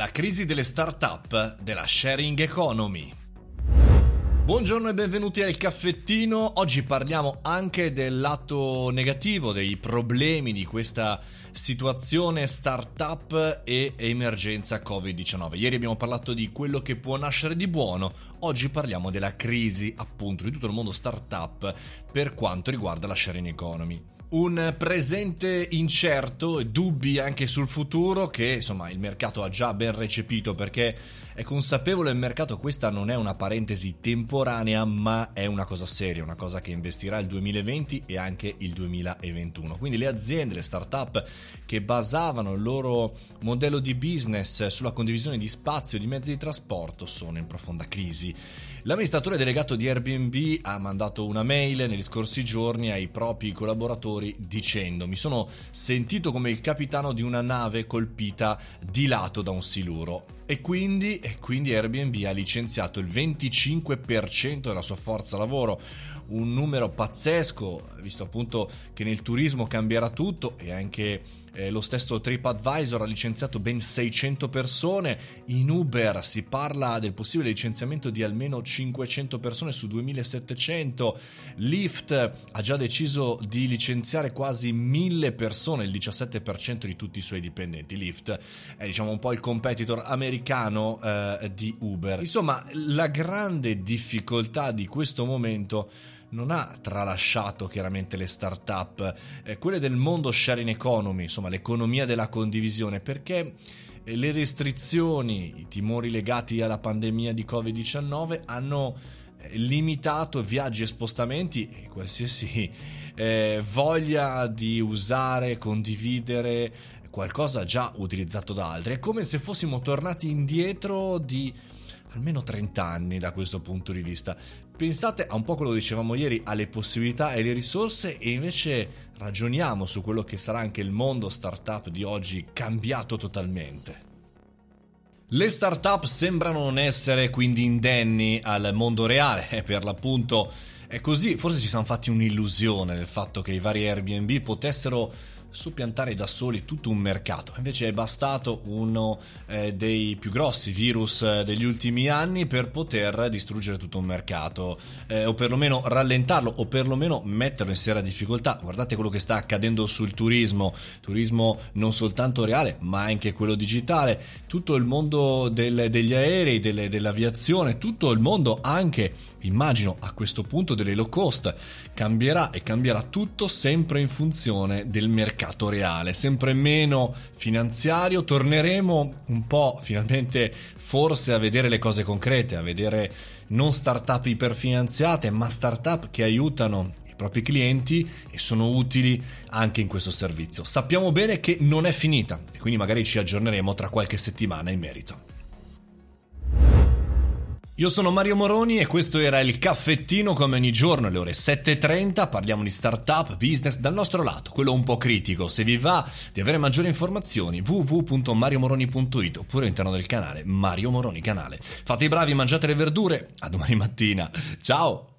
la crisi delle start-up della sharing economy. Buongiorno e benvenuti al caffettino. Oggi parliamo anche del lato negativo, dei problemi di questa situazione startup e emergenza Covid-19. Ieri abbiamo parlato di quello che può nascere di buono, oggi parliamo della crisi appunto di tutto il mondo startup per quanto riguarda la sharing economy un presente incerto e dubbi anche sul futuro che insomma il mercato ha già ben recepito perché è consapevole il mercato questa non è una parentesi temporanea ma è una cosa seria, una cosa che investirà il 2020 e anche il 2021. Quindi le aziende, le start-up che basavano il loro modello di business sulla condivisione di spazio e di mezzi di trasporto sono in profonda crisi. L'amministratore delegato di Airbnb ha mandato una mail negli scorsi giorni ai propri collaboratori dicendo mi sono sentito come il capitano di una nave colpita di lato da un siluro. E quindi, e quindi Airbnb ha licenziato il 25% della sua forza lavoro. Un numero pazzesco, visto appunto che nel turismo cambierà tutto e anche eh, lo stesso TripAdvisor ha licenziato ben 600 persone, in Uber si parla del possibile licenziamento di almeno 500 persone su 2700, Lyft ha già deciso di licenziare quasi 1000 persone, il 17% di tutti i suoi dipendenti. Lyft è diciamo un po' il competitor americano eh, di Uber. Insomma, la grande difficoltà di questo momento non ha tralasciato chiaramente le start-up, eh, quelle del mondo sharing economy, insomma l'economia della condivisione, perché eh, le restrizioni, i timori legati alla pandemia di Covid-19 hanno limitato viaggi e spostamenti e qualsiasi eh, voglia di usare, condividere qualcosa già utilizzato da altri. È come se fossimo tornati indietro di almeno 30 anni da questo punto di vista. Pensate a un po' quello che dicevamo ieri, alle possibilità e alle risorse e invece ragioniamo su quello che sarà anche il mondo startup di oggi cambiato totalmente. Le startup sembrano non essere quindi indenni al mondo reale e per l'appunto è così, forse ci siamo fatti un'illusione del fatto che i vari Airbnb potessero soppiantare da soli tutto un mercato. Invece è bastato uno eh, dei più grossi virus eh, degli ultimi anni per poter distruggere tutto un mercato, eh, o perlomeno rallentarlo, o perlomeno metterlo in seria difficoltà. Guardate quello che sta accadendo sul turismo, turismo non soltanto reale, ma anche quello digitale, tutto il mondo del, degli aerei, delle, dell'aviazione, tutto il mondo anche, immagino a questo punto, delle low cost. Cambierà e cambierà tutto sempre in funzione del mercato mercato reale, sempre meno finanziario, torneremo un po' finalmente forse a vedere le cose concrete, a vedere non startup iperfinanziate, ma startup che aiutano i propri clienti e sono utili anche in questo servizio. Sappiamo bene che non è finita e quindi magari ci aggiorneremo tra qualche settimana in merito. Io sono Mario Moroni e questo era il caffettino come ogni giorno alle ore 7.30 parliamo di startup, business dal nostro lato, quello un po' critico. Se vi va di avere maggiori informazioni www.mariomoroni.it oppure all'interno del canale Mario Moroni Canale. Fate i bravi, mangiate le verdure, a domani mattina. Ciao!